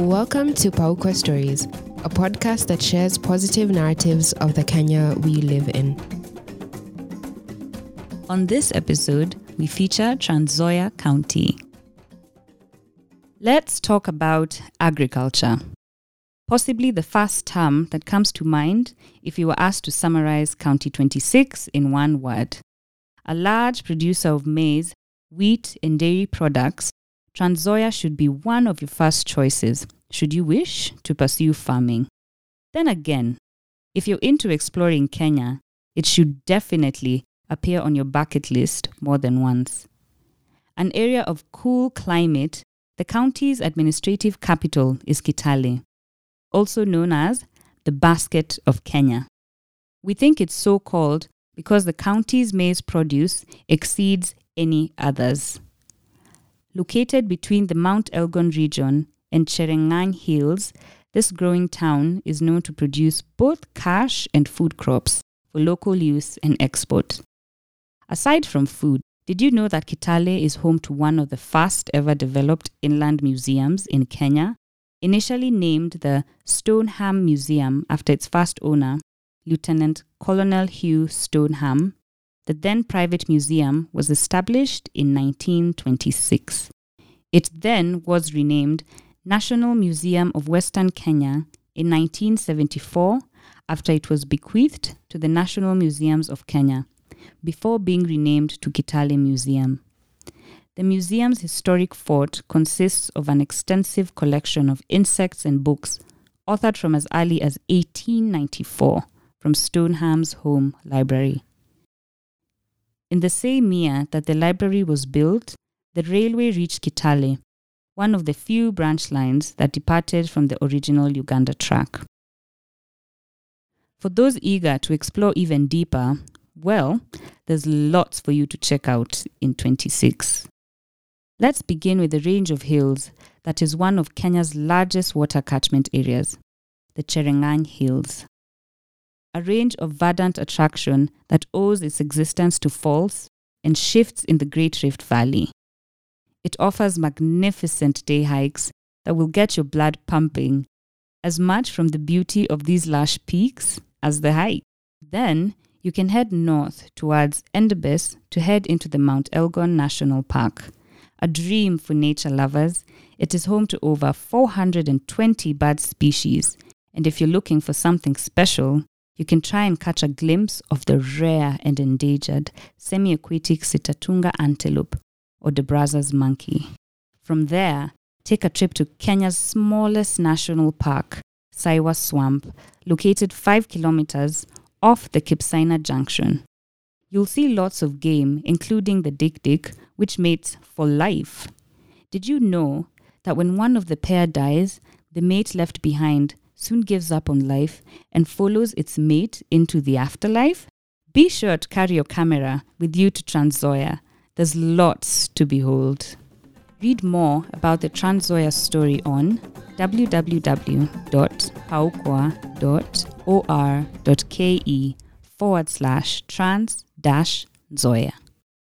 Welcome to Paukwa Stories, a podcast that shares positive narratives of the Kenya we live in. On this episode, we feature Trans Nzoia County. Let's talk about agriculture. Possibly the first term that comes to mind if you were asked to summarize County 26 in one word. A large producer of maize, wheat, and dairy products, Trans Nzoia should be one of your first choices should you wish to pursue farming. Then again, if you're into exploring Kenya, it should definitely appear on your bucket list more than once. An area of cool climate, the county's administrative capital is Kitale, also known as the basket of Kenya. We think it's so called because the county's maize produce exceeds any others. Located between the Mount Elgon region and Cherangany Hills, this growing town is known to produce both cash and food crops for local use and export. Aside from food, did you know that Kitale is home to one of the first ever developed inland museums in Kenya? Initially named the Stoneham Museum after its first owner, Lieutenant Colonel Hugh Stoneham, the then private museum was established in 1926. It then was renamed National Museum of Western Kenya in 1974 after it was bequeathed to the National Museums of Kenya before being renamed to Kitale Museum. The museum's historic fort consists of an extensive collection of insects and books authored from as early as 1894 from Stoneham's home library. In the same year that the library was built, the railway reached Kitale, one of the few branch lines that departed from the original Uganda track. For those eager to explore even deeper, well, there's lots for you to check out in 26. Let's begin with the range of hills that is one of Kenya's largest water catchment areas, the Cherangany Hills. A range of verdant attraction that owes its existence to falls and shifts in the Great Rift Valley. It offers magnificent day hikes that will get your blood pumping, as much from the beauty of these lush peaks as the hike. Then you can head north towards Endebess to head into the Mount Elgon National Park. A dream for nature lovers, it is home to over 420 bird species, and if you're looking for something special, you can try and catch a glimpse of the rare and endangered semi aquatic Sitatunga antelope or the Brazza's monkey. From there, take a trip to Kenya's smallest national park, Saiwa Swamp, located 5 kilometers off the Kipsaina Junction. You'll see lots of game, including the dik dik, which mates for life. Did you know that when one of the pair dies, the mate left behind soon gives up on life and follows its mate into the afterlife? Be sure to carry your camera with you to Trans Nzoia. There's lots to behold. Read more about the Trans Nzoia story on www.paukwa.or.ke forward slash trans dash Nzoia.